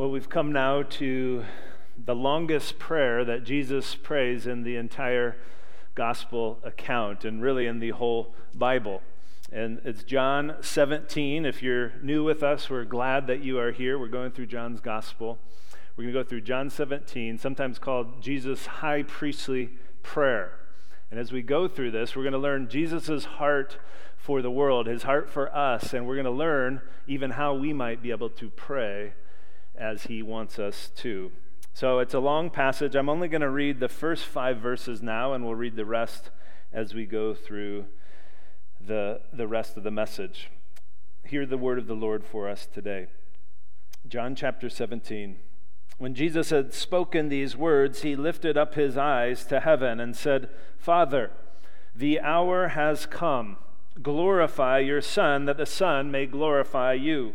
Well, we've come now to the longest prayer that Jesus prays in the entire gospel account and really in the whole Bible. And it's John 17. If you're new with us, we're glad that you are here. We're going through John's gospel. We're going to go through John 17, sometimes called Jesus' high priestly prayer. And as we go through this, we're going to learn Jesus' heart for the world, his heart for us, and we're going to learn even how we might be able to pray as he wants us to. So it's a long passage. I'm only going to read the first five verses now, and we'll read the rest as we go through the, the rest of the message. Hear the word of the Lord for us today. John chapter 17. When Jesus had spoken these words, he lifted up his eyes to heaven and said, Father, the hour has come. Glorify your Son, that the Son may glorify you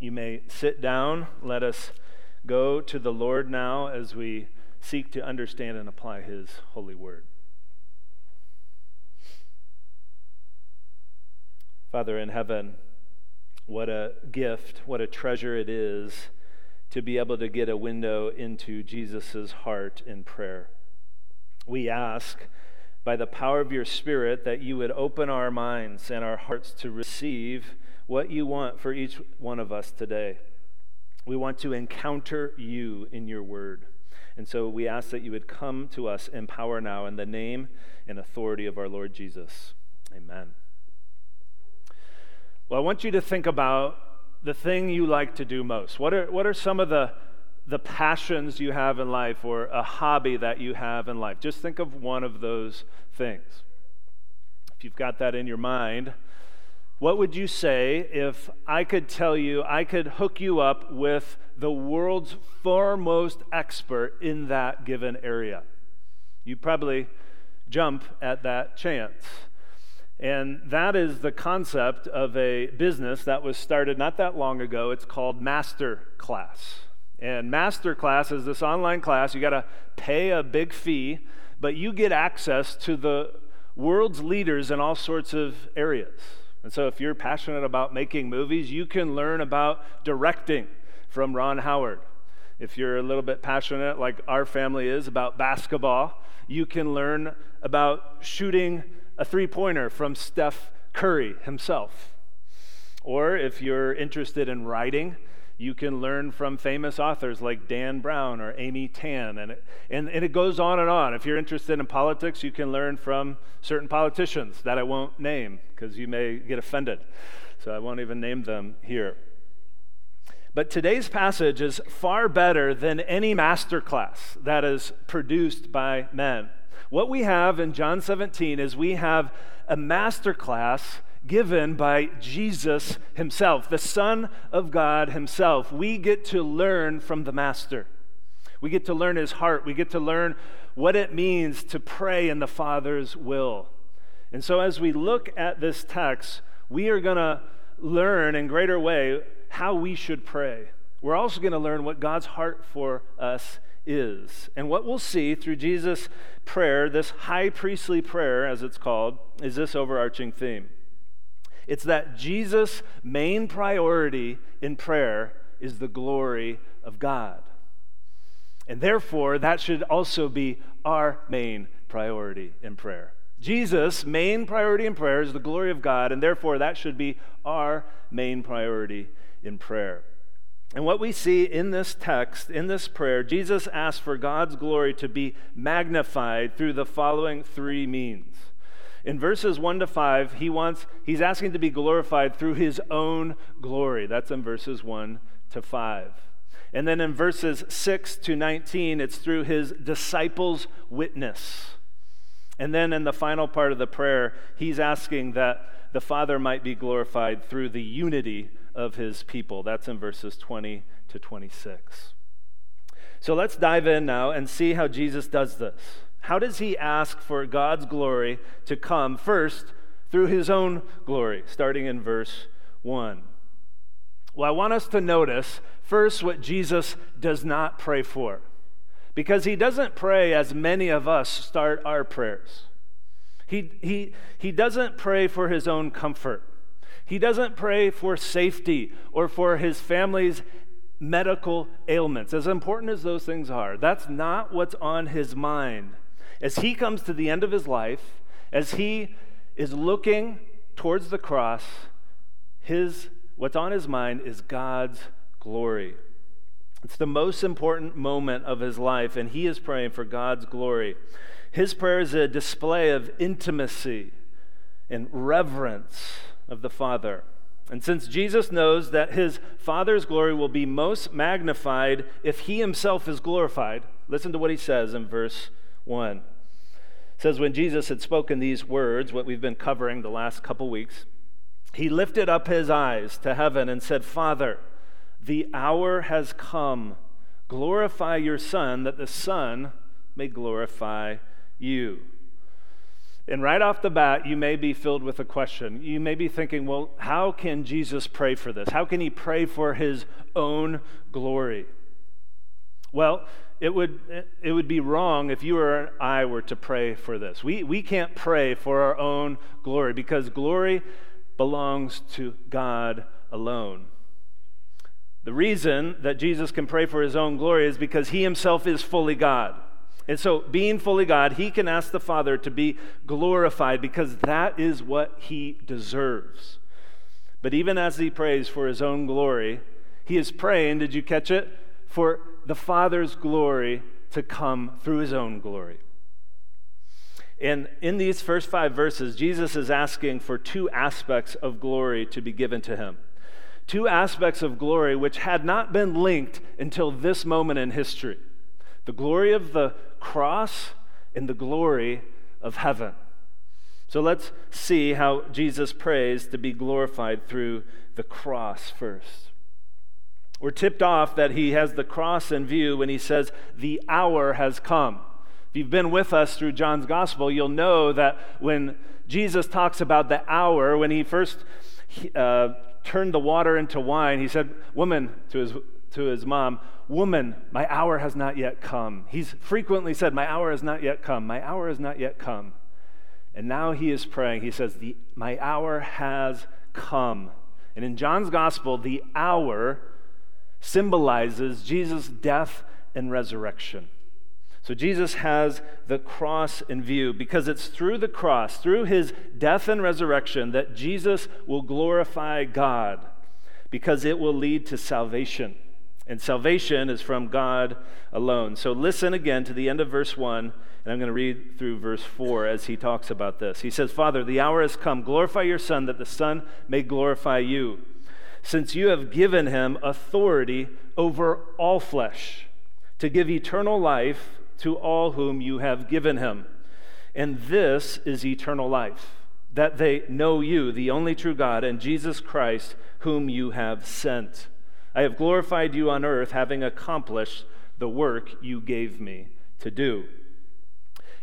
You may sit down. Let us go to the Lord now as we seek to understand and apply His holy word. Father in heaven, what a gift, what a treasure it is to be able to get a window into Jesus' heart in prayer. We ask by the power of your Spirit that you would open our minds and our hearts to receive what you want for each one of us today. We want to encounter you in your word. And so we ask that you would come to us in power now in the name and authority of our Lord Jesus. Amen. Well, I want you to think about the thing you like to do most. What are, what are some of the, the passions you have in life or a hobby that you have in life? Just think of one of those things. If you've got that in your mind, what would you say if I could tell you, I could hook you up with the world's foremost expert in that given area? You'd probably jump at that chance. And that is the concept of a business that was started not that long ago. It's called Masterclass. And Masterclass is this online class. You got to pay a big fee, but you get access to the world's leaders in all sorts of areas. And so, if you're passionate about making movies, you can learn about directing from Ron Howard. If you're a little bit passionate, like our family is, about basketball, you can learn about shooting a three pointer from Steph Curry himself. Or if you're interested in writing, you can learn from famous authors like Dan Brown or Amy Tan. And it, and, and it goes on and on. If you're interested in politics, you can learn from certain politicians that I won't name because you may get offended. So I won't even name them here. But today's passage is far better than any masterclass that is produced by men. What we have in John 17 is we have a masterclass given by Jesus himself, the Son of God himself. We get to learn from the Master. We get to learn his heart. We get to learn what it means to pray in the Father's will. And so, as we look at this text, we are going to learn in greater way how we should pray. We're also going to learn what God's heart for us is. And what we'll see through Jesus' prayer, this high priestly prayer, as it's called, is this overarching theme. It's that Jesus' main priority in prayer is the glory of God. And therefore, that should also be our main priority in prayer. Jesus' main priority in prayer is the glory of God, and therefore, that should be our main priority in prayer. And what we see in this text, in this prayer, Jesus asks for God's glory to be magnified through the following three means. In verses 1 to 5, he wants he's asking to be glorified through his own glory. That's in verses 1 to 5. And then in verses 6 to 19, it's through his disciples' witness. And then in the final part of the prayer, he's asking that the Father might be glorified through the unity of his people. That's in verses 20 to 26. So let's dive in now and see how Jesus does this. How does he ask for God's glory to come first through his own glory, starting in verse 1? Well, I want us to notice first what Jesus does not pray for, because he doesn't pray as many of us start our prayers. He, he, he doesn't pray for his own comfort. He doesn't pray for safety or for his family's medical ailments, as important as those things are. That's not what's on his mind. As he comes to the end of his life, as he is looking towards the cross, his what's on his mind is God's glory. It's the most important moment of his life, and he is praying for God's glory. His prayer is a display of intimacy and reverence of the Father. And since Jesus knows that his Father's glory will be most magnified if he himself is glorified, listen to what he says in verse 1. Says, When Jesus had spoken these words, what we've been covering the last couple weeks, he lifted up his eyes to heaven and said, Father, the hour has come. Glorify your Son, that the Son may glorify you. And right off the bat, you may be filled with a question. You may be thinking, well, how can Jesus pray for this? How can he pray for his own glory? Well, it would, it would be wrong if you or I were to pray for this. We, we can't pray for our own glory because glory belongs to God alone. The reason that Jesus can pray for his own glory is because he himself is fully God. And so, being fully God, he can ask the Father to be glorified because that is what he deserves. But even as he prays for his own glory, he is praying, did you catch it? For the Father's glory to come through his own glory. And in these first five verses, Jesus is asking for two aspects of glory to be given to him. Two aspects of glory which had not been linked until this moment in history the glory of the cross and the glory of heaven. So let's see how Jesus prays to be glorified through the cross first. We're tipped off that he has the cross in view when he says, The hour has come. If you've been with us through John's gospel, you'll know that when Jesus talks about the hour, when he first uh, turned the water into wine, he said, Woman, to his, to his mom, Woman, my hour has not yet come. He's frequently said, My hour has not yet come. My hour has not yet come. And now he is praying. He says, the, My hour has come. And in John's gospel, the hour symbolizes Jesus' death and resurrection. So Jesus has the cross in view because it's through the cross, through his death and resurrection, that Jesus will glorify God because it will lead to salvation. And salvation is from God alone. So listen again to the end of verse 1, and I'm going to read through verse 4 as he talks about this. He says, Father, the hour has come. Glorify your Son, that the Son may glorify you, since you have given him authority over all flesh, to give eternal life to all whom you have given him. And this is eternal life, that they know you, the only true God, and Jesus Christ, whom you have sent. I have glorified you on earth, having accomplished the work you gave me to do.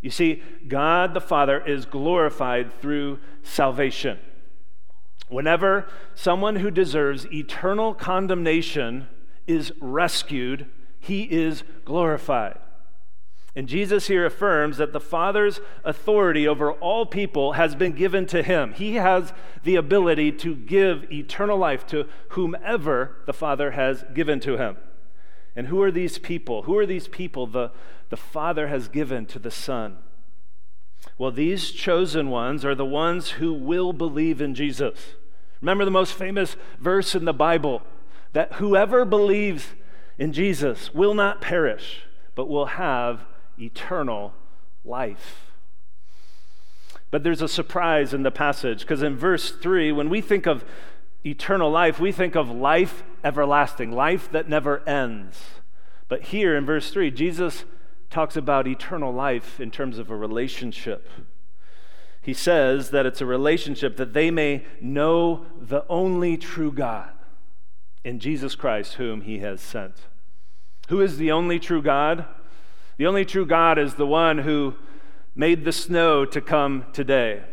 You see, God the Father is glorified through salvation. Whenever someone who deserves eternal condemnation is rescued, he is glorified. And Jesus here affirms that the Father's authority over all people has been given to him. He has the ability to give eternal life to whomever the Father has given to him. And who are these people? Who are these people the, the Father has given to the Son? Well, these chosen ones are the ones who will believe in Jesus. Remember the most famous verse in the Bible that whoever believes in Jesus will not perish, but will have eternal life. But there's a surprise in the passage because in verse 3, when we think of eternal life, we think of life everlasting, life that never ends. But here in verse 3, Jesus talks about eternal life in terms of a relationship. He says that it's a relationship that they may know the only true God. in Jesus Christ, whom he has sent. Who is the only true God? The only true God is the one who made the snow to come today,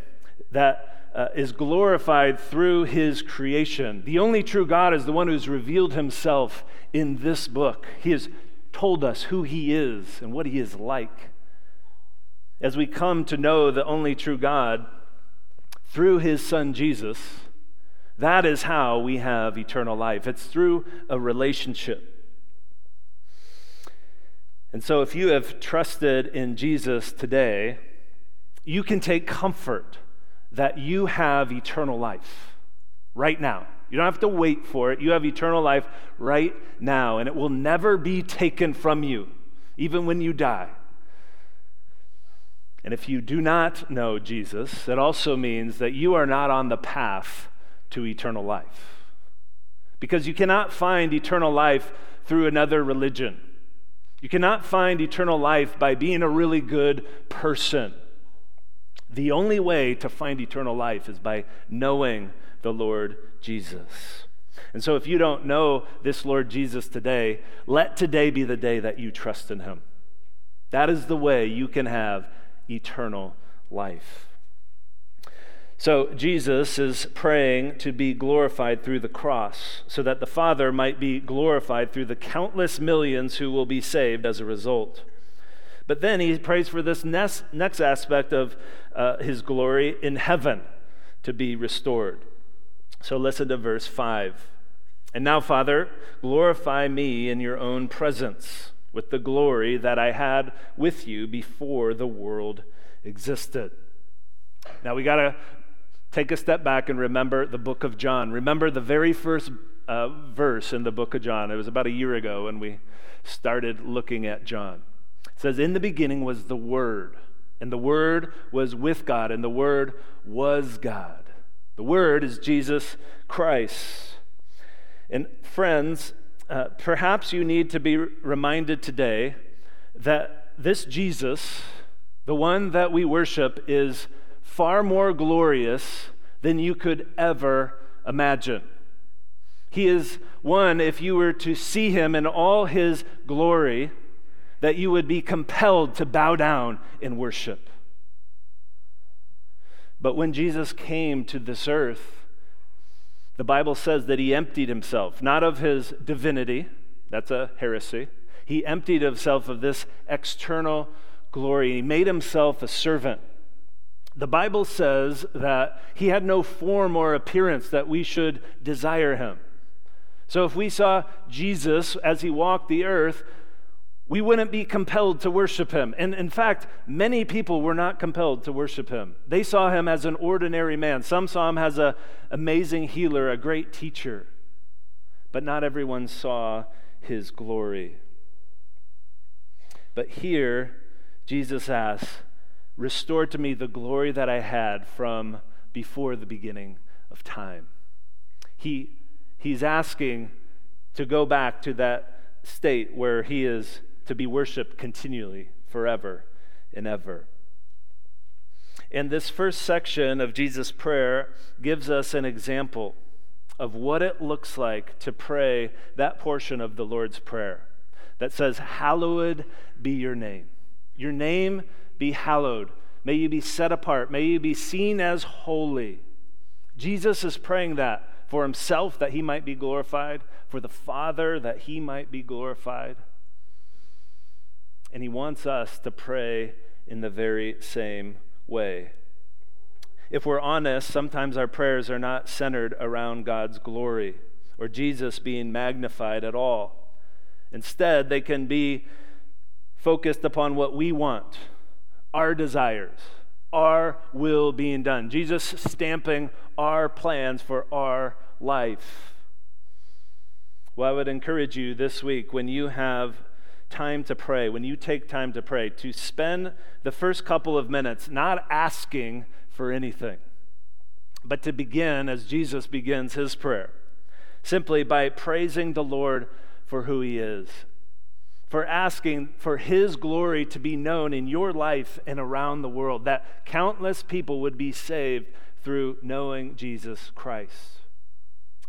that uh, is glorified through his creation. The only true God is the one who's revealed himself in this book. He has told us who he is and what he is like. As we come to know the only true God through his son Jesus, that is how we have eternal life. It's through a relationship. And so, if you have trusted in Jesus today, you can take comfort that you have eternal life right now. You don't have to wait for it. You have eternal life right now, and it will never be taken from you, even when you die. And if you do not know Jesus, it also means that you are not on the path to eternal life. Because you cannot find eternal life through another religion. You cannot find eternal life by being a really good person. The only way to find eternal life is by knowing the Lord Jesus. And so, if you don't know this Lord Jesus today, let today be the day that you trust in him. That is the way you can have eternal life. So Jesus is praying to be glorified through the cross so that the Father might be glorified through the countless millions who will be saved as a result. But then he prays for this next, aspect of uh, his glory in heaven to be restored. So listen to verse 5. And now, Father, glorify me in your own presence with the glory that I had with you before the world existed. Now, we got to take a step back and remember the book of John. Remember the very first uh, verse in the book of John. It was about a year ago when we started looking at John. It says, In the beginning was the Word, and the Word was with God, and the Word was God. The Word is Jesus Christ. And friends, uh, perhaps you need to be reminded today that this Jesus, the one that we worship, is far more glorious than you could ever imagine. He is one, if you were to see him in all his glory, that you would be compelled to bow down in worship. But when Jesus came to this earth, the Bible says that he emptied himself, not of his divinity, that's a heresy. He emptied himself of this external glory. He made himself a servant the Bible says that he had no form or appearance that we should desire him. So if we saw Jesus as he walked the earth, we wouldn't be compelled to worship him. And in fact, many people were not compelled to worship him. They saw him as an ordinary man. Some saw him as an amazing healer, a great teacher. But not everyone saw his glory. But here, Jesus asks, Restore to me the glory that I had from before the beginning of time. He, he's asking to go back to that state where he is to be worshiped continually, forever and ever. And this first section of Jesus' prayer gives us an example of what it looks like to pray that portion of the Lord's Prayer that says, Hallowed be your name. Your name be hallowed. May you be set apart. May you be seen as holy. Jesus is praying that for himself, that he might be glorified, for the Father, that he might be glorified. And he wants us to pray in the very same way. If we're honest, sometimes our prayers are not centered around God's glory or Jesus being magnified at all. Instead, they can be focused upon what we want our desires, our will being done. Jesus stamping our plans for our life. Well, I would encourage you this week when you have time to pray, when you take time to pray, to spend the first couple of minutes not asking for anything, but to begin as Jesus begins his prayer, simply by praising the Lord for who he is for asking for His glory to be known in your life and around the world, that countless people would be saved through knowing Jesus Christ.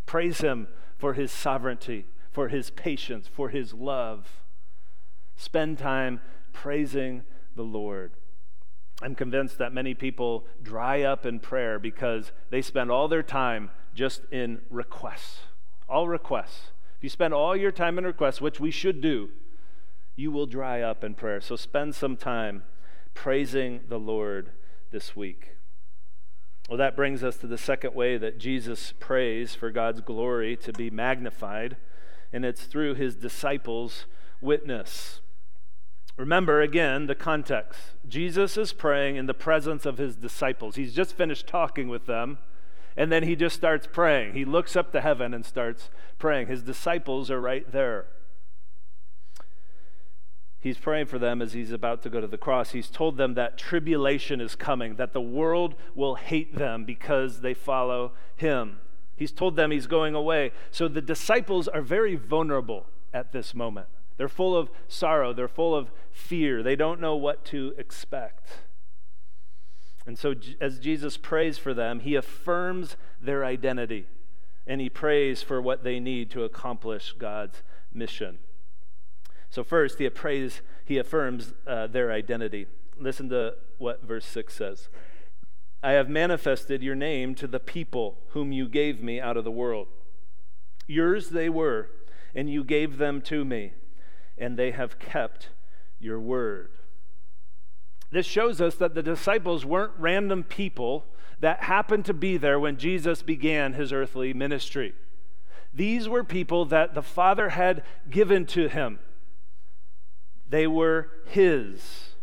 Praise Him for his sovereignty, for his patience, for his love. Spend time praising the Lord. I'm convinced that many people dry up in prayer because they spend all their time just in requests. All requests. If you spend all your time in requests, which we should do, you will dry up in prayer. So spend some time praising the Lord this week. Well, that brings us to the second way that Jesus prays for God's glory to be magnified, and it's through his disciples' witness. Remember again the context. Jesus is praying in the presence of his disciples. He's just finished talking with them, and then he just starts praying. He looks up to heaven and starts praying. His disciples are right there. He's praying for them as he's about to go to the cross. He's told them that tribulation is coming, that the world will hate them because they follow him. He's told them he's going away. So the disciples are very vulnerable at this moment. They're full of sorrow, they're full of fear, they don't know what to expect. And so, as Jesus prays for them, he affirms their identity and he prays for what they need to accomplish God's mission. So, first, he, prays, he affirms uh, their identity. Listen to what verse 6 says I have manifested your name to the people whom you gave me out of the world. Yours they were, and you gave them to me and they have kept your word. This shows us that the disciples weren't random people that happened to be there when Jesus began his earthly ministry. These were people that the Father had given to him. They were his.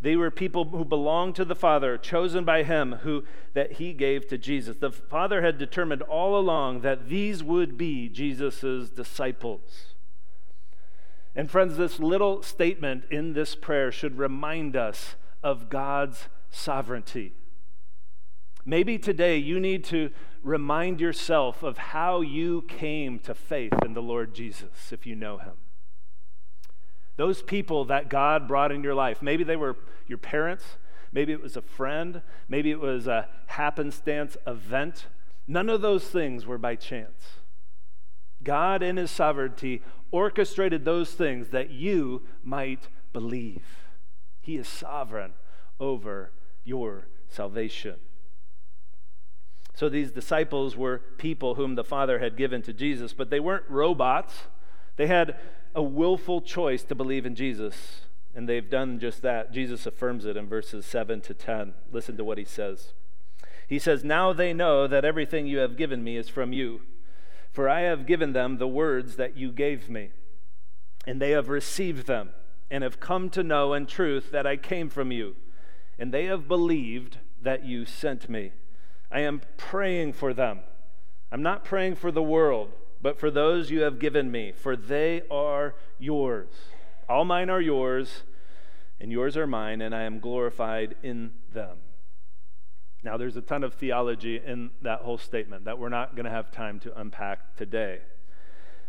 They were people who belonged to the Father, chosen by him, who that he gave to Jesus. The Father had determined all along that these would be Jesus' disciples. And friends, this little statement in this prayer should remind us of God's sovereignty. Maybe today you need to remind yourself of how you came to faith in the Lord Jesus if you know him. Those people that God brought in your life, maybe they were your parents, maybe it was a friend, maybe it was a happenstance event. None of those things were by chance. God, in His sovereignty, orchestrated those things that you might believe. He is sovereign over your salvation. So these disciples were people whom the Father had given to Jesus, but they weren't robots. They had a willful choice to believe in Jesus, and they've done just that. Jesus affirms it in verses 7 to 10. Listen to what he says. He says, Now they know that everything you have given me is from you. For I have given them the words that you gave me, and they have received them, and have come to know in truth that I came from you, and they have believed that you sent me. I am praying for them. I'm not praying for the world, but for those you have given me, for they are yours. All mine are yours, and yours are mine, and I am glorified in them. Now, there's a ton of theology in that whole statement that we're not going to have time to unpack today.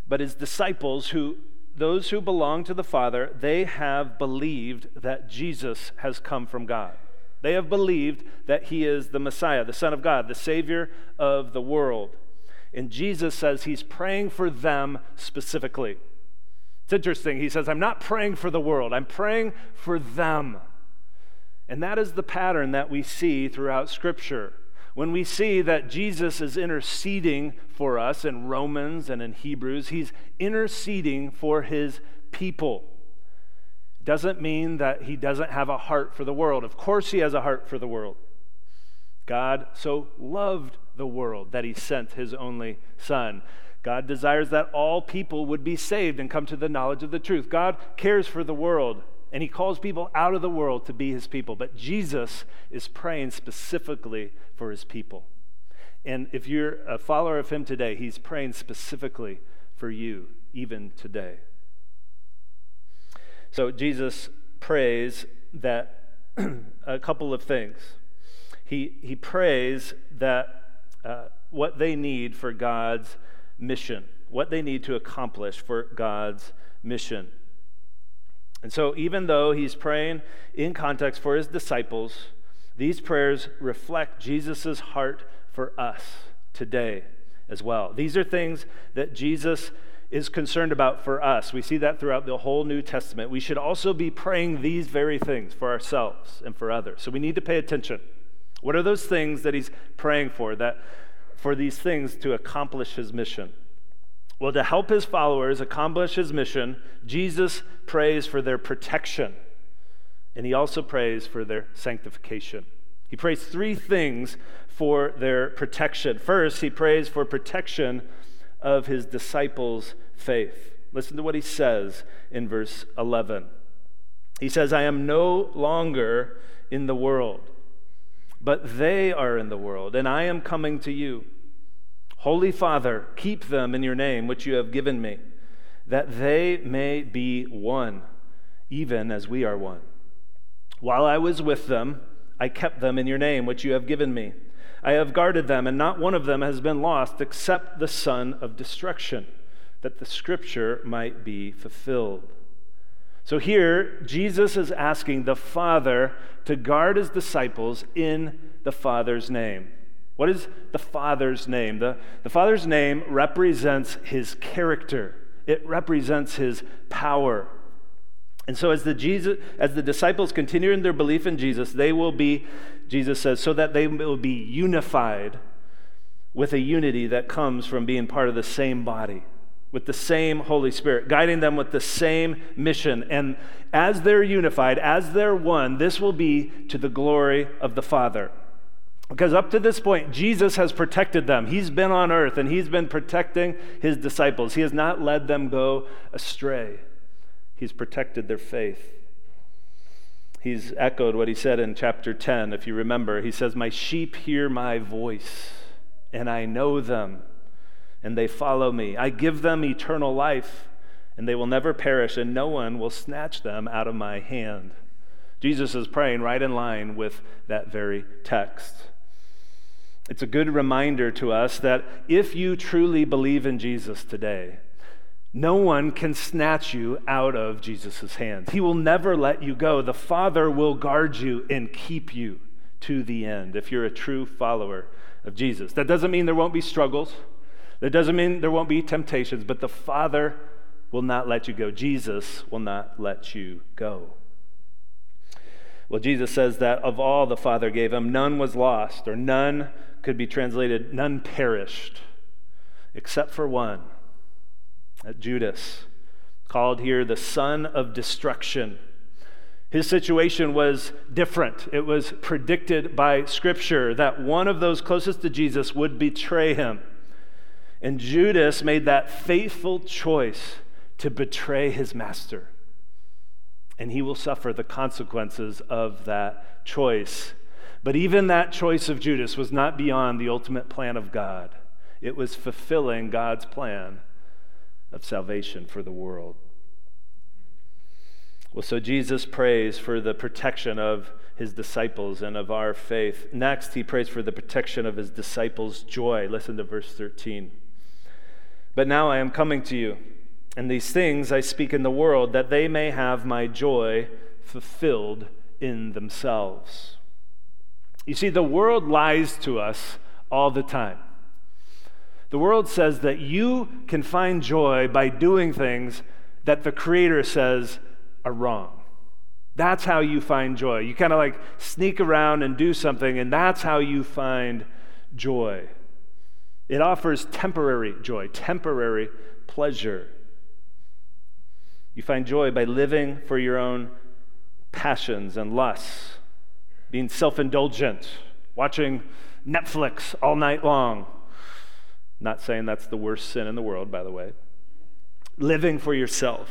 But his disciples, who those who belong to the Father, they have believed that Jesus has come from God. They have believed that he is the Messiah, the Son of God, the Savior of the world. And Jesus says he's praying for them specifically. It's interesting. He says, I'm not praying for the world, I'm praying for them. And that is the pattern that we see throughout Scripture. When we see that Jesus is interceding for us in Romans and in Hebrews, he's interceding for his people. Doesn't mean that he doesn't have a heart for the world. Of course, he has a heart for the world. God so loved the world that he sent his only Son. God desires that all people would be saved and come to the knowledge of the truth. God cares for the world and he calls people out of the world to be his people. But Jesus is praying specifically for his people. And if you're a follower of him today, he's praying specifically for you, even today. So Jesus prays that a couple of things. He, he prays that uh, what they need for God's mission, what they need to accomplish for God's mission. And so, even though he's praying in context for his disciples, these prayers reflect Jesus' heart for us today as well. These are things that Jesus is concerned about for us. We see that throughout the whole New Testament. We should also be praying these very things for ourselves and for others. So we need to pay attention. What are those things that he's praying for that for these things to accomplish his mission? Well, to help his followers accomplish his mission, Jesus prays for their protection, and he also prays for their sanctification. He prays three things for their protection. First, he prays for protection of his disciples' faith. Listen to what he says in verse 11. He says, I am no longer in the world, but they are in the world, and I am coming to you. Holy Father, keep them in your name, which you have given me, that they may be one, even as we are one. While I was with them, I kept them in your name, which you have given me. I have guarded them, and not one of them has been lost except the son of destruction, that the scripture might be fulfilled. So here, Jesus is asking the Father to guard his disciples in the Father's name. What is the Father's name? The, the Father's name represents his character, it represents his power. And so as the Jesus as the disciples continue in their belief in Jesus, they will be Jesus says so that they will be unified with a unity that comes from being part of the same body, with the same Holy Spirit, guiding them with the same mission. And as they're unified, as they're one, this will be to the glory of the Father. Because up to this point, Jesus has protected them. He's been on earth and he's been protecting his disciples. He has not led them go astray, he's protected their faith. He's echoed what he said in chapter 10, if you remember. He says, My sheep hear my voice, and I know them, and they follow me. I give them eternal life, and they will never perish, and no one will snatch them out of my hand. Jesus is praying right in line with that very text. It's a good reminder to us that if you truly believe in Jesus today, no one can snatch you out of Jesus' hands. He will never let you go. The Father will guard you and keep you to the end if you're a true follower of Jesus. That doesn't mean there won't be struggles, that doesn't mean there won't be temptations, but the Father will not let you go. Jesus will not let you go. Well, Jesus says that of all the Father gave him, none was lost, or none could be translated, none perished, except for one, Judas, called here the son of destruction. His situation was different. It was predicted by Scripture that one of those closest to Jesus would betray him. And Judas made that faithful choice to betray his master. And he will suffer the consequences of that choice but even that choice of Judas was not beyond the ultimate plan of God, it was fulfilling God's plan of salvation for the world. Well, so Jesus prays for the protection of his disciples and of our faith. Next, he prays for the protection of his disciples' joy. Listen to verse 13. But now I am coming to you, and these things I speak in the world, that they may have my joy fulfilled in themselves. You see, the world lies to us all the time. The world says that you can find joy by doing things that the Creator says are wrong. That's how you find joy. You kind of like sneak around and do something, and that's how you find joy. It offers temporary joy, temporary pleasure. You find joy by living for your own passions and lusts being self indulgent, watching Netflix all night long. Not saying that's the worst sin in the world, by the way. Living for yourself.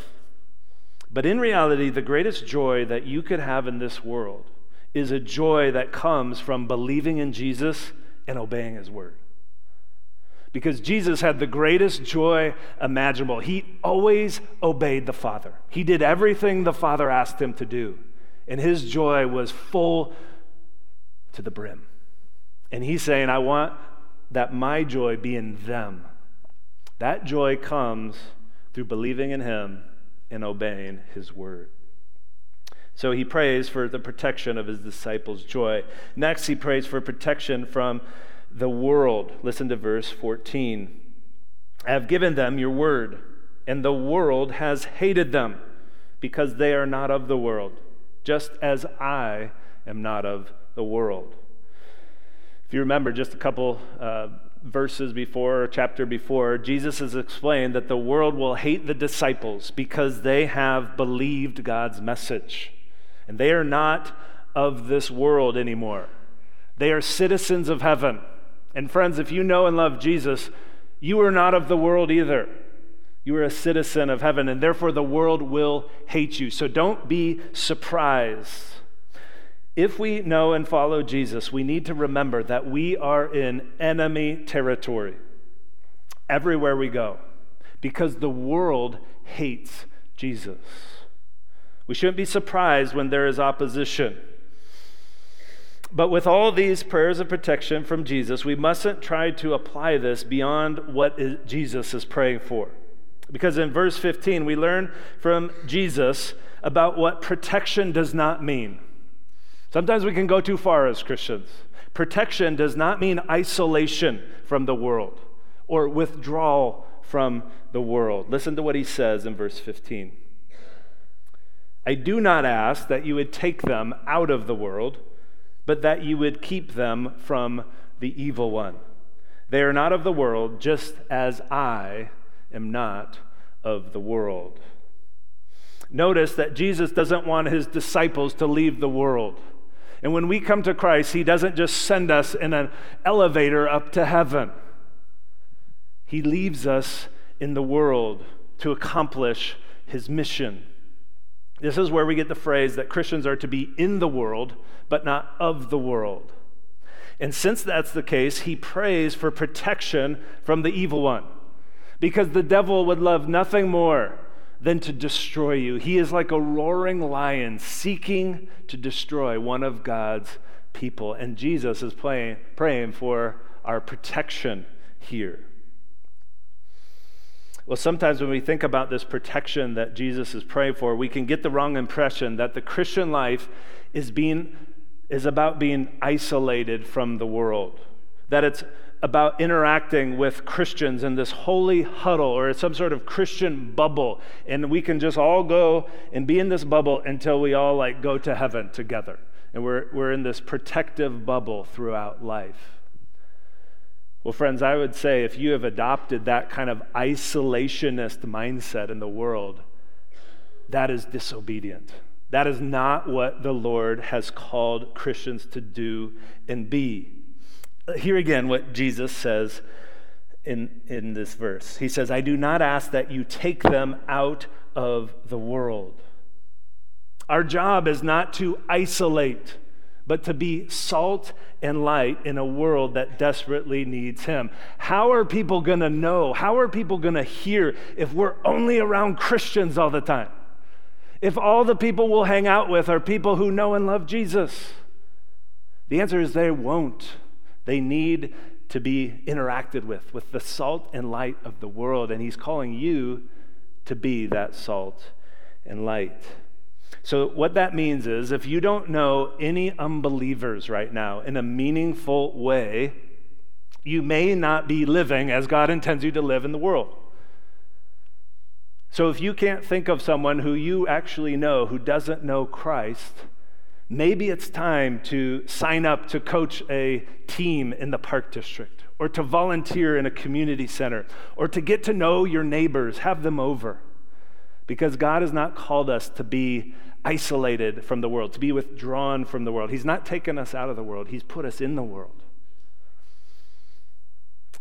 But in reality, the greatest joy that you could have in this world is a joy that comes from believing in Jesus and obeying his word. Because Jesus had the greatest joy imaginable. He always obeyed the Father, he did everything the Father asked him to do and his joy was full to the brim. And he's saying, I want that my joy be in them. That joy comes through believing in him and obeying his word. So he prays for the protection of his disciples' joy. Next, he prays for protection from the world. Listen to verse 14. I have given them your word, and the world has hated them because they are not of the world, just as I am not of the world. If you remember just a couple uh, verses before, or chapter before, Jesus has explained that the world will hate the disciples because they have believed God's message. And they are not of this world anymore. They are citizens of heaven. And friends, if you know and love Jesus, you are not of the world either. You are a citizen of heaven, and therefore the world will hate you. So don't be surprised. If we know and follow Jesus, we need to remember that we are in enemy territory everywhere we go because the world hates Jesus. We shouldn't be surprised when there is opposition. But with all these prayers of protection from Jesus, we mustn't try to apply this beyond what Jesus is praying for. Because in verse 15, we learn from Jesus about what protection does not mean. Sometimes we can go too far as Christians. Protection does not mean isolation from the world or withdrawal from the world. Listen to what he says in verse 15. I do not ask that you would take them out of the world but that you would keep them from the evil one. They are not of the world, just as I am not of the world. Notice that Jesus doesn't want his disciples to leave the world. And when we come to Christ, he doesn't just send us in an elevator up to heaven, he leaves us in the world to accomplish his mission. This is where we get the phrase that Christians are to be in the world, but not of the world. And since that's the case, he prays for protection from the evil one, because the devil would love nothing more than to destroy you. He is like a roaring lion seeking to destroy one of God's people. And Jesus is praying, for our protection here. Well, sometimes when we think about this protection that Jesus is praying for, we can get the wrong impression that the Christian life is being is about being isolated from the world. That it's about interacting with Christians in this holy huddle or some sort of Christian bubble and we can just all go and be in this bubble until we all like go to heaven together. And we're we're in this protective bubble throughout life. Well, friends, I would say if you have adopted that kind of isolationist mindset in the world, that is disobedient. That is not what the Lord has called Christians to do and be. Here again, what Jesus says in, in this verse He says, I do not ask that you take them out of the world. Our job is not to isolate but to be salt and light in a world that desperately needs Him. How are people going to know? How are people going to hear if we're only around Christians all the time? If all the people we'll hang out with are people who know and love Jesus? The answer is they won't. They need to be interacted with, with the salt and light of the world. And He's calling you to be that salt and light. So, what that means is if you don't know any unbelievers right now in a meaningful way, you may not be living as God intends you to live in the world. So, if you can't think of someone who you actually know who doesn't know Christ, maybe it's time to sign up to coach a team in the park district, or to volunteer in a community center, or to get to know your neighbors, have them over. Because God has not called us to be isolated from the world, to be withdrawn from the world. He's not taken us out of the world, He's put us in the world.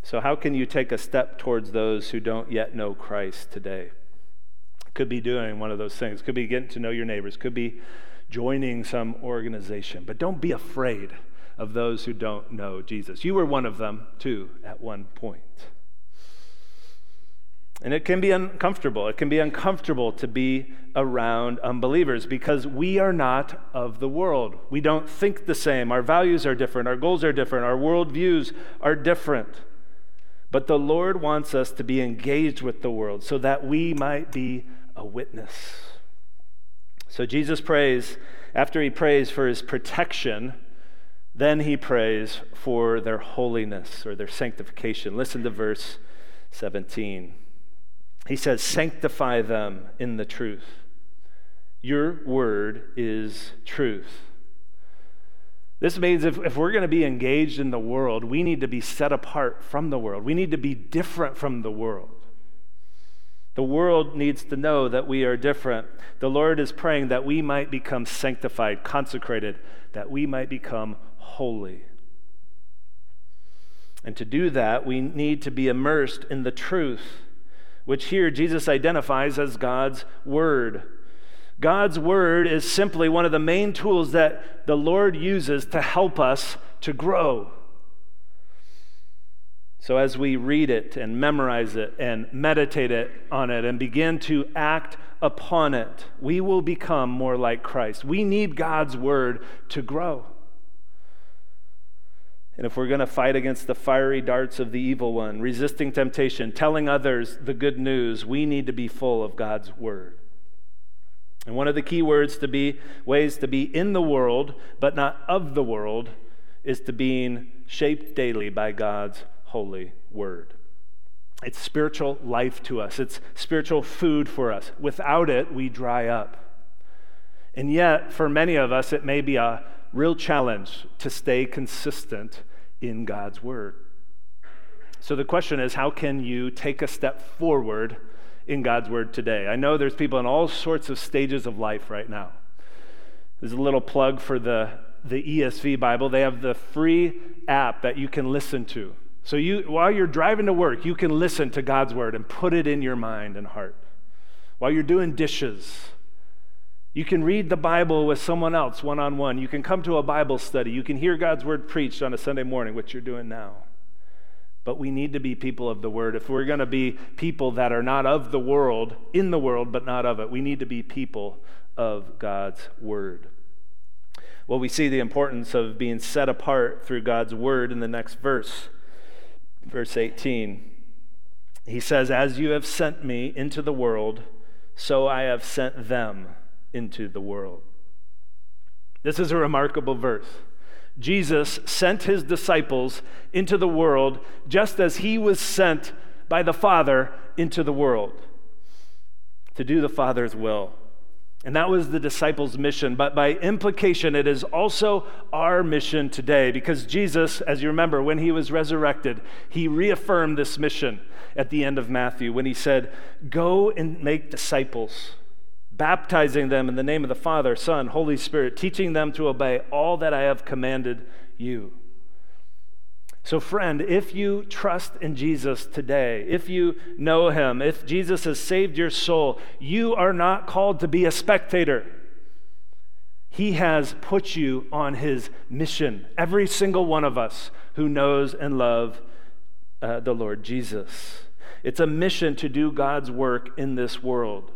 So, how can you take a step towards those who don't yet know Christ today? Could be doing one of those things, could be getting to know your neighbors, could be joining some organization. But don't be afraid of those who don't know Jesus. You were one of them, too, at one point. And it can be uncomfortable. It can be uncomfortable to be around unbelievers because we are not of the world. We don't think the same. Our values are different. Our goals are different. Our worldviews are different. But the Lord wants us to be engaged with the world so that we might be a witness. So Jesus prays, after he prays for his protection, Then he prays for their holiness or their sanctification. Listen to verse 17. He says, Sanctify them in the truth. Your word is truth. This means if, if we're going to be engaged in the world, we need to be set apart from the world. We need to be different from the world. The world needs to know that we are different. The Lord is praying that we might become sanctified, consecrated, that we might become holy. And to do that, we need to be immersed in the truth, which here Jesus identifies as God's Word. God's Word is simply one of the main tools that the Lord uses to help us to grow. So, as we read it and memorize it and meditate it on it and begin to act upon it, we will become more like Christ. We need God's Word to grow. And if we're going to fight against the fiery darts of the evil one, resisting temptation, telling others the good news, we need to be full of God's word. And one of the key words to be ways to be in the world but not of the world is to being shaped daily by God's holy word. It's spiritual life to us. It's spiritual food for us. Without it, we dry up. And yet, for many of us, it may be a real challenge to stay consistent in God's Word. So the question is how can you take a step forward in God's Word today? I know there's people in all sorts of stages of life right now. There's a little plug for the, the ESV Bible. They have the free app that you can listen to. So you while you're driving to work, you can listen to God's word and put it in your mind and heart. While you're doing dishes, you can read the Bible with someone else one on one. You can come to a Bible study. You can hear God's word preached on a Sunday morning, which you're doing now. But we need to be people of the word. If we're going to be people that are not of the world, in the world, but not of it, we need to be people of God's word. Well, we see the importance of being set apart through God's word in the next verse, verse 18. He says, As you have sent me into the world, so I have sent them into the world. This is a remarkable verse. Jesus sent his disciples into the world just as he was sent by the Father into the world to do the Father's will. And that was the disciples' mission. But by implication, it is also our mission today because Jesus, as you remember, when he was resurrected, he reaffirmed this mission at the end of Matthew when he said, Go and make disciples baptizing them in the name of the Father, Son, Holy Spirit, teaching them to obey all that I have commanded you. So, friend, if you trust in Jesus today, if you know him, if Jesus has saved your soul, you are not called to be a spectator. He has put you on his mission. Every single one of us who knows and love uh, the Lord Jesus. It's a mission to do God's work in this world.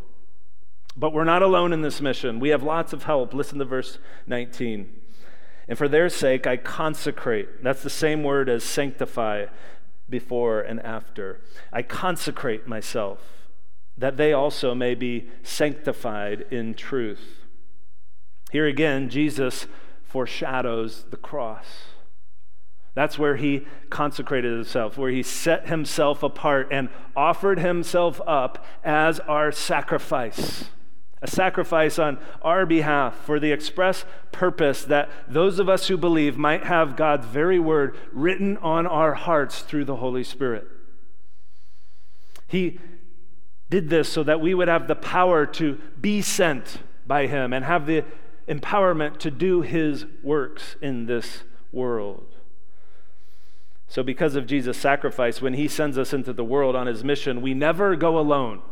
But we're not alone in this mission. We have lots of help. Listen to verse 19. And for their sake, I consecrate. That's the same word as sanctify before and after. I consecrate myself that they also may be sanctified in truth. Here again, Jesus foreshadows the cross. That's where he consecrated himself, where he set himself apart and offered himself up as our sacrifice a sacrifice on our behalf for the express purpose that those of us who believe might have God's very word written on our hearts through the Holy Spirit. He did this so that we would have the power to be sent by Him and have the empowerment to do His works in this world. So, because of Jesus' sacrifice, when He sends us into the world on His mission, we never go alone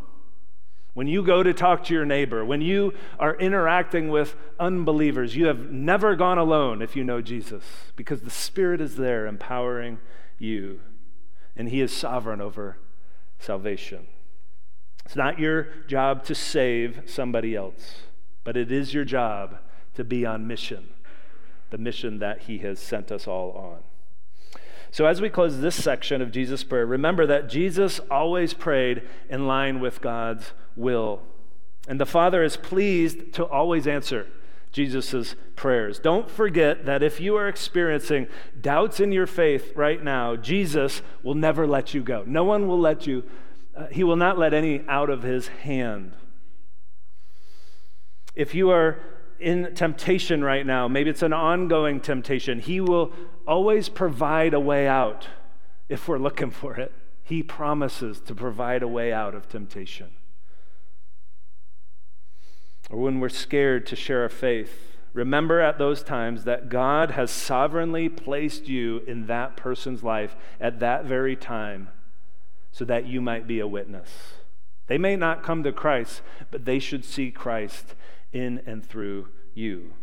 when you go to talk to your neighbor, when you are interacting with unbelievers, you have never gone alone if you know Jesus, because the Spirit is there empowering you, and He is sovereign over salvation. It's not your job to save somebody else, but it is your job to be on mission, the mission that He has sent us all on. So, as we close this section of Jesus' prayer, remember that Jesus always prayed in line with God's will. And the Father is pleased to always answer Jesus' prayers. Don't forget that if you are experiencing doubts in your faith right now, Jesus will never let you go. No one will let you, uh, He will not let any out of His hand. If you are in temptation right now, maybe it's an ongoing temptation, He will always provide a way out if we're looking for it. He promises to provide a way out of temptation or when we're scared to share our faith, remember at those times that God has sovereignly placed you in that person's life at that very time so that you might be a witness. They may not come to Christ, but they should see Christ in and through you.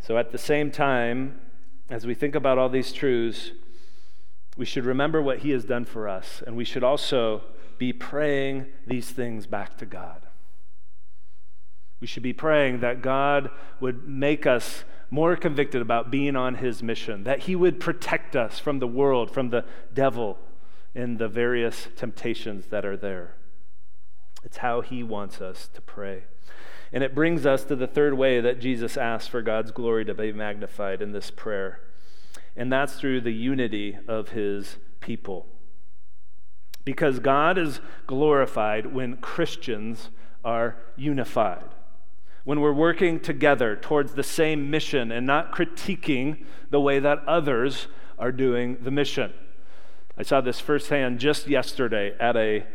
So at the same time, as we think about all these truths, we should remember what He has done for us, and we should also be praying these things back to God. We should be praying that God would make us more convicted about being on His mission, that He would protect us from the world, from the devil, and the various temptations that are there. It's how He wants us to pray. And it brings us to the third way that Jesus asks for God's glory to be magnified in this prayer, and that's through the unity of His people. Because God is glorified when Christians are unified. When we're working together towards the same mission and not critiquing the way that others are doing the mission. I saw this firsthand just yesterday at a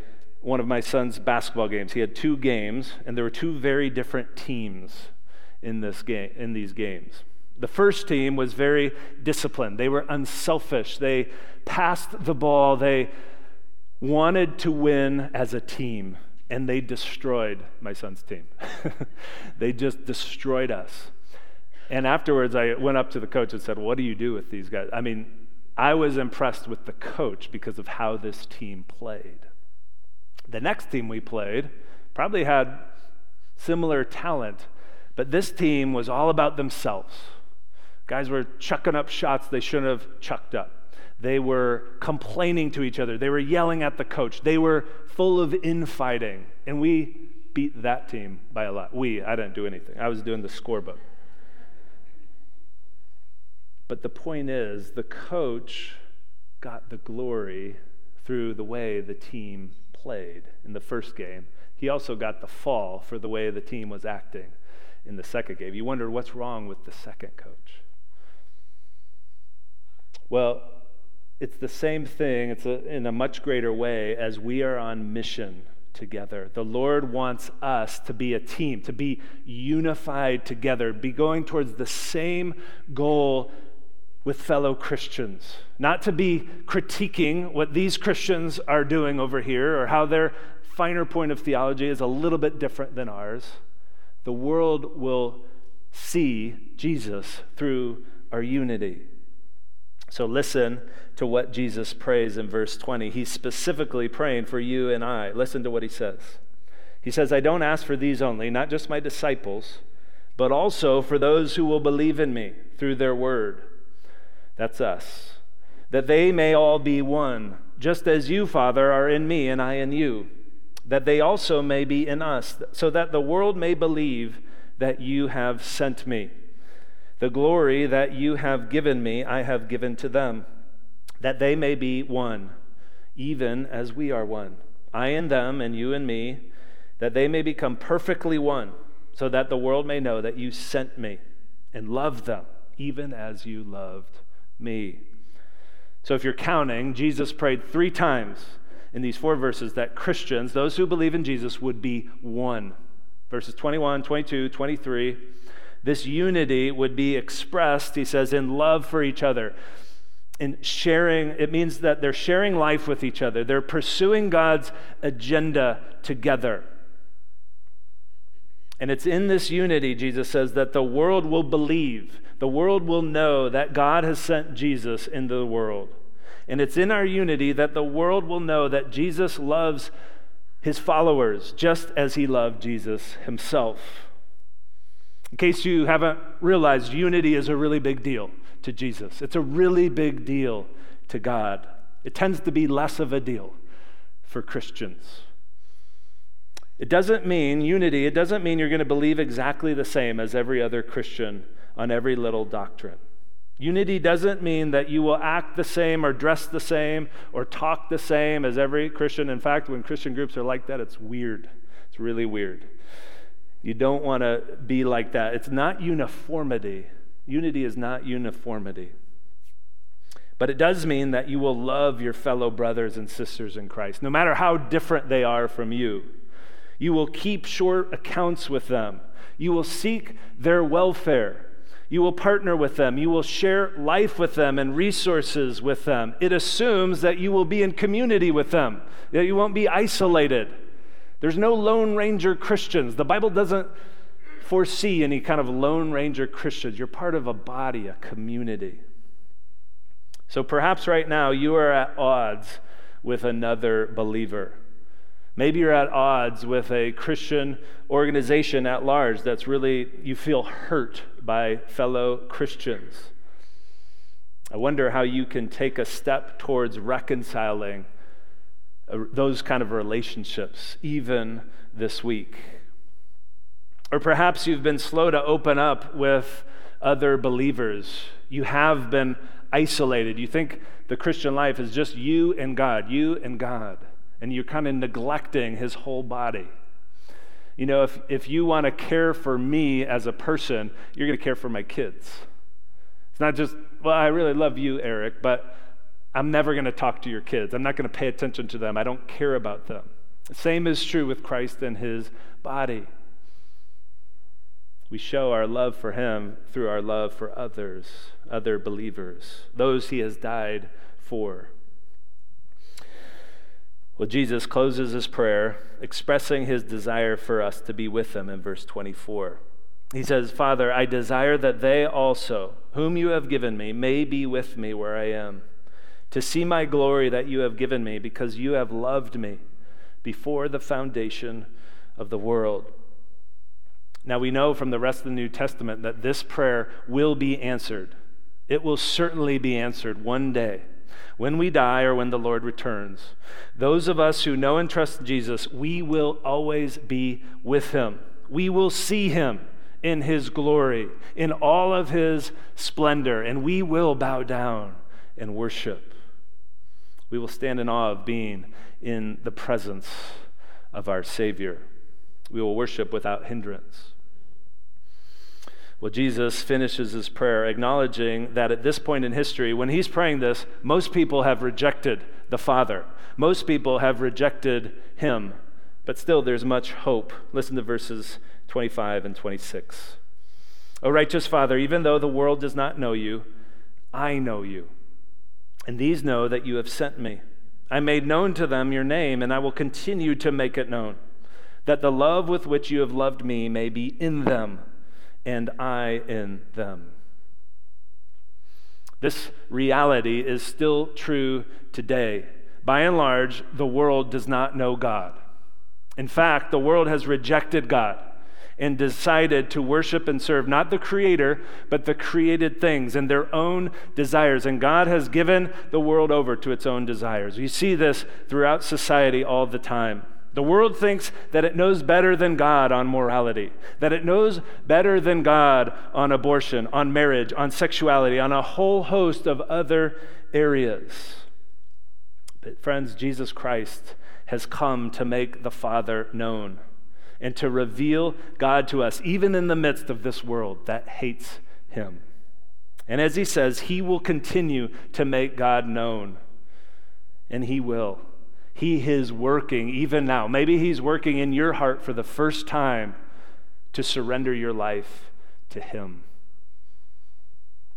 one of my son's basketball games. He had two games, and there were two very different teams in this game in these games. The first team was very disciplined. They were unselfish. They passed the ball. They wanted to win as a team, and they destroyed my son's team. they just destroyed us. And afterwards, I went up to the coach and said, What do you do with these guys? I mean, I was impressed with the coach because of how this team played. The next team we played probably had similar talent, but this team was all about themselves. Guys were chucking up shots they shouldn't have chucked up. They were complaining to each other. They were yelling at the coach. They were full of infighting. And we beat that team by a lot. We, I didn't do anything. I was doing the scorebook. But the point is, the coach got the glory through the way the team played in the first game. He also got the fall for the way the team was acting in the second game. You wonder what's wrong with the second coach. Well, it's the same thing, it's a, in a much greater way as we are on mission together. The Lord wants us to be a team, to be unified together, be going towards the same goal with fellow Christians. Not to be critiquing what these Christians are doing over here or how their finer point of theology is a little bit different than ours. The world will see Jesus through our unity. So listen to what Jesus prays in verse 20. He's specifically praying for you and I. Listen to what he says. He says, I don't ask for these only, not just my disciples, but also for those who will believe in me through their word. That's us. That they may all be one, just as you, Father, are in me and I in you. That they also may be in us, so that the world may believe that you have sent me. The glory that you have given me, I have given to them, that they may be one, even as we are one. I and them, and you and me, that they may become perfectly one, so that the world may know that you sent me and loved them, even as you loved me. So if you're counting, Jesus prayed three times in these four verses that Christians, those who believe in Jesus, would be one. Verses 21, 22, 23 this unity would be expressed, he says, in love for each other. In sharing, it means that they're sharing life with each other. They're pursuing God's agenda together. And it's in this unity, Jesus says, that the world will believe. The world will know that God has sent Jesus into the world. And it's in our unity that the world will know that Jesus loves his followers just as he loved Jesus himself. In case you haven't realized, unity is a really big deal to Jesus. It's a really big deal to God. It tends to be less of a deal for Christians. It doesn't mean unity, it doesn't mean you're going to believe exactly the same as every other Christian on every little doctrine. Unity doesn't mean that you will act the same or dress the same or talk the same as every Christian. In fact, when Christian groups are like that, it's weird. It's really weird. You don't want to be like that. It's not uniformity. Unity is not uniformity. But it does mean that you will love your fellow brothers and sisters in Christ, no matter how different they are from you. You will keep short accounts with them. You will seek their welfare. You will partner with them. You will share life with them and resources with them. It assumes that you will be in community with them, that you won't be isolated. There's no Lone Ranger Christians. The Bible doesn't foresee any kind of Lone Ranger Christians. You're part of a body, a community. So perhaps right now you are at odds with another believer. Maybe you're at odds with a Christian organization at large that's really, you feel hurt by fellow Christians. I wonder how you can take a step towards reconciling uh, those kind of relationships, even this week. Or perhaps you've been slow to open up with other believers. You have been isolated. You think the Christian life is just you and God, you and God and you're kind of neglecting his whole body. You know, if, if you want to care for me as a person, you're going to care for my kids. It's not just, well, I really love you, Eric, but I'm never going to talk to your kids. I'm not going to pay attention to them. I don't care about them. The same is true with Christ and his body. We show our love for him through our love for others, other believers, those he has died for. Well, Jesus closes his prayer expressing his desire for us to be with him in verse 24. He says, Father, I desire that they also, whom you have given me, may be with me where I am, to see my glory that you have given me, because you have loved me before the foundation of the world. Now, we know from the rest of the New Testament that this prayer will be answered. It will certainly be answered one day when we die or when the Lord returns. Those of us who know and trust Jesus, we will always be with him. We will see him in his glory, in all of his splendor, and we will bow down and worship. We will stand in awe of being in the presence of our Savior. We will worship without hindrance. Well, Jesus finishes his prayer acknowledging that at this point in history, when he's praying this, most people have rejected the Father. Most people have rejected him. But still, there's much hope. Listen to verses 25 and 26. O righteous Father, even though the world does not know you, I know you. And these know that you have sent me. I made known to them your name, and I will continue to make it known, that the love with which you have loved me may be in them and I in them. This reality is still true today. By and large, the world does not know God. In fact, the world has rejected God and decided to worship and serve not the Creator, but the created things and their own desires. And God has given the world over to its own desires. We see this throughout society all the time. The world thinks that it knows better than God on morality, that it knows better than God on abortion, on marriage, on sexuality, on a whole host of other areas. But, friends, Jesus Christ has come to make the Father known and to reveal God to us, even in the midst of this world that hates him. And as he says, he will continue to make God known, and he will. He is working even now. Maybe He's working in your heart for the first time to surrender your life to Him.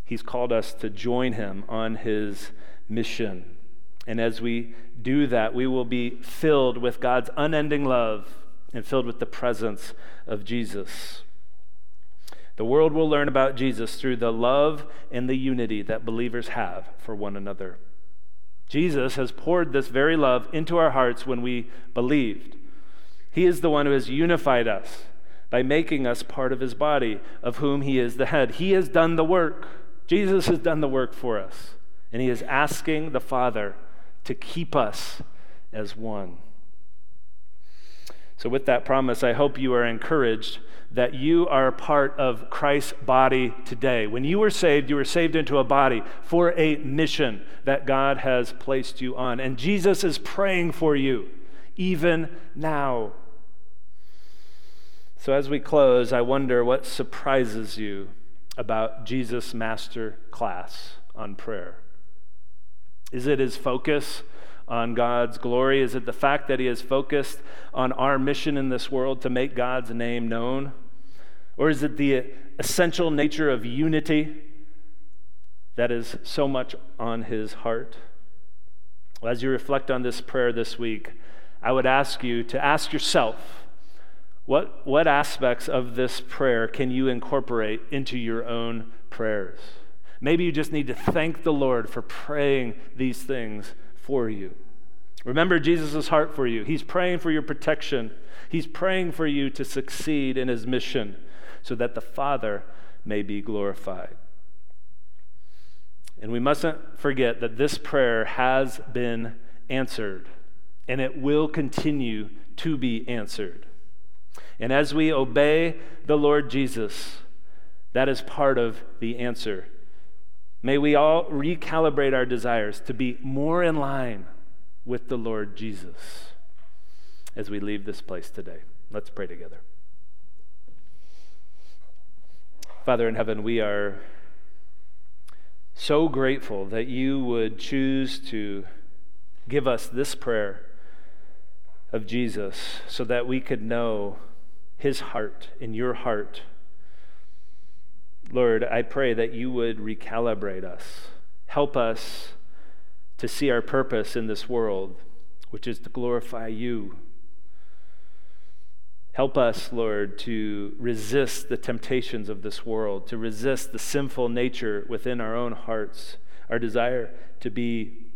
He's called us to join Him on His mission. And as we do that, we will be filled with God's unending love and filled with the presence of Jesus. The world will learn about Jesus through the love and the unity that believers have for one another. Jesus has poured this very love into our hearts when we believed. He is the one who has unified us by making us part of his body, of whom he is the head. He has done the work. Jesus has done the work for us. And he is asking the Father to keep us as one. So, with that promise, I hope you are encouraged that you are part of Christ's body today. When you were saved, you were saved into a body for a mission that God has placed you on. And Jesus is praying for you even now. So, as we close, I wonder what surprises you about Jesus' master class on prayer. Is it his focus on God's glory? Is it the fact that he is focused on our mission in this world to make God's name known? Or is it the essential nature of unity that is so much on his heart? Well, as you reflect on this prayer this week, I would ask you to ask yourself what, what aspects of this prayer can you incorporate into your own prayers? Maybe you just need to thank the Lord for praying these things for you. Remember Jesus' heart for you. He's praying for your protection. He's praying for you to succeed in his mission so that the Father may be glorified. And we mustn't forget that this prayer has been answered and it will continue to be answered. And as we obey the Lord Jesus, that is part of the answer. May we all recalibrate our desires to be more in line with the Lord Jesus as we leave this place today. Let's pray together. Father in heaven, we are so grateful that you would choose to give us this prayer of Jesus so that we could know his heart in your heart. Lord, I pray that you would recalibrate us. Help us to see our purpose in this world, which is to glorify you. Help us, Lord, to resist the temptations of this world, to resist the sinful nature within our own hearts, our desire to be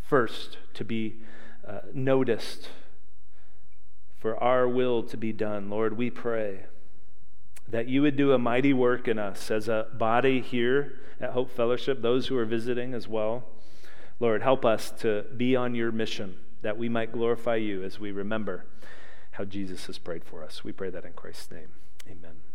first, to be uh, noticed, for our will to be done. Lord, we pray that you would do a mighty work in us as a body here at Hope Fellowship, those who are visiting as well. Lord, help us to be on your mission that we might glorify you as we remember how Jesus has prayed for us. We pray that in Christ's name. Amen.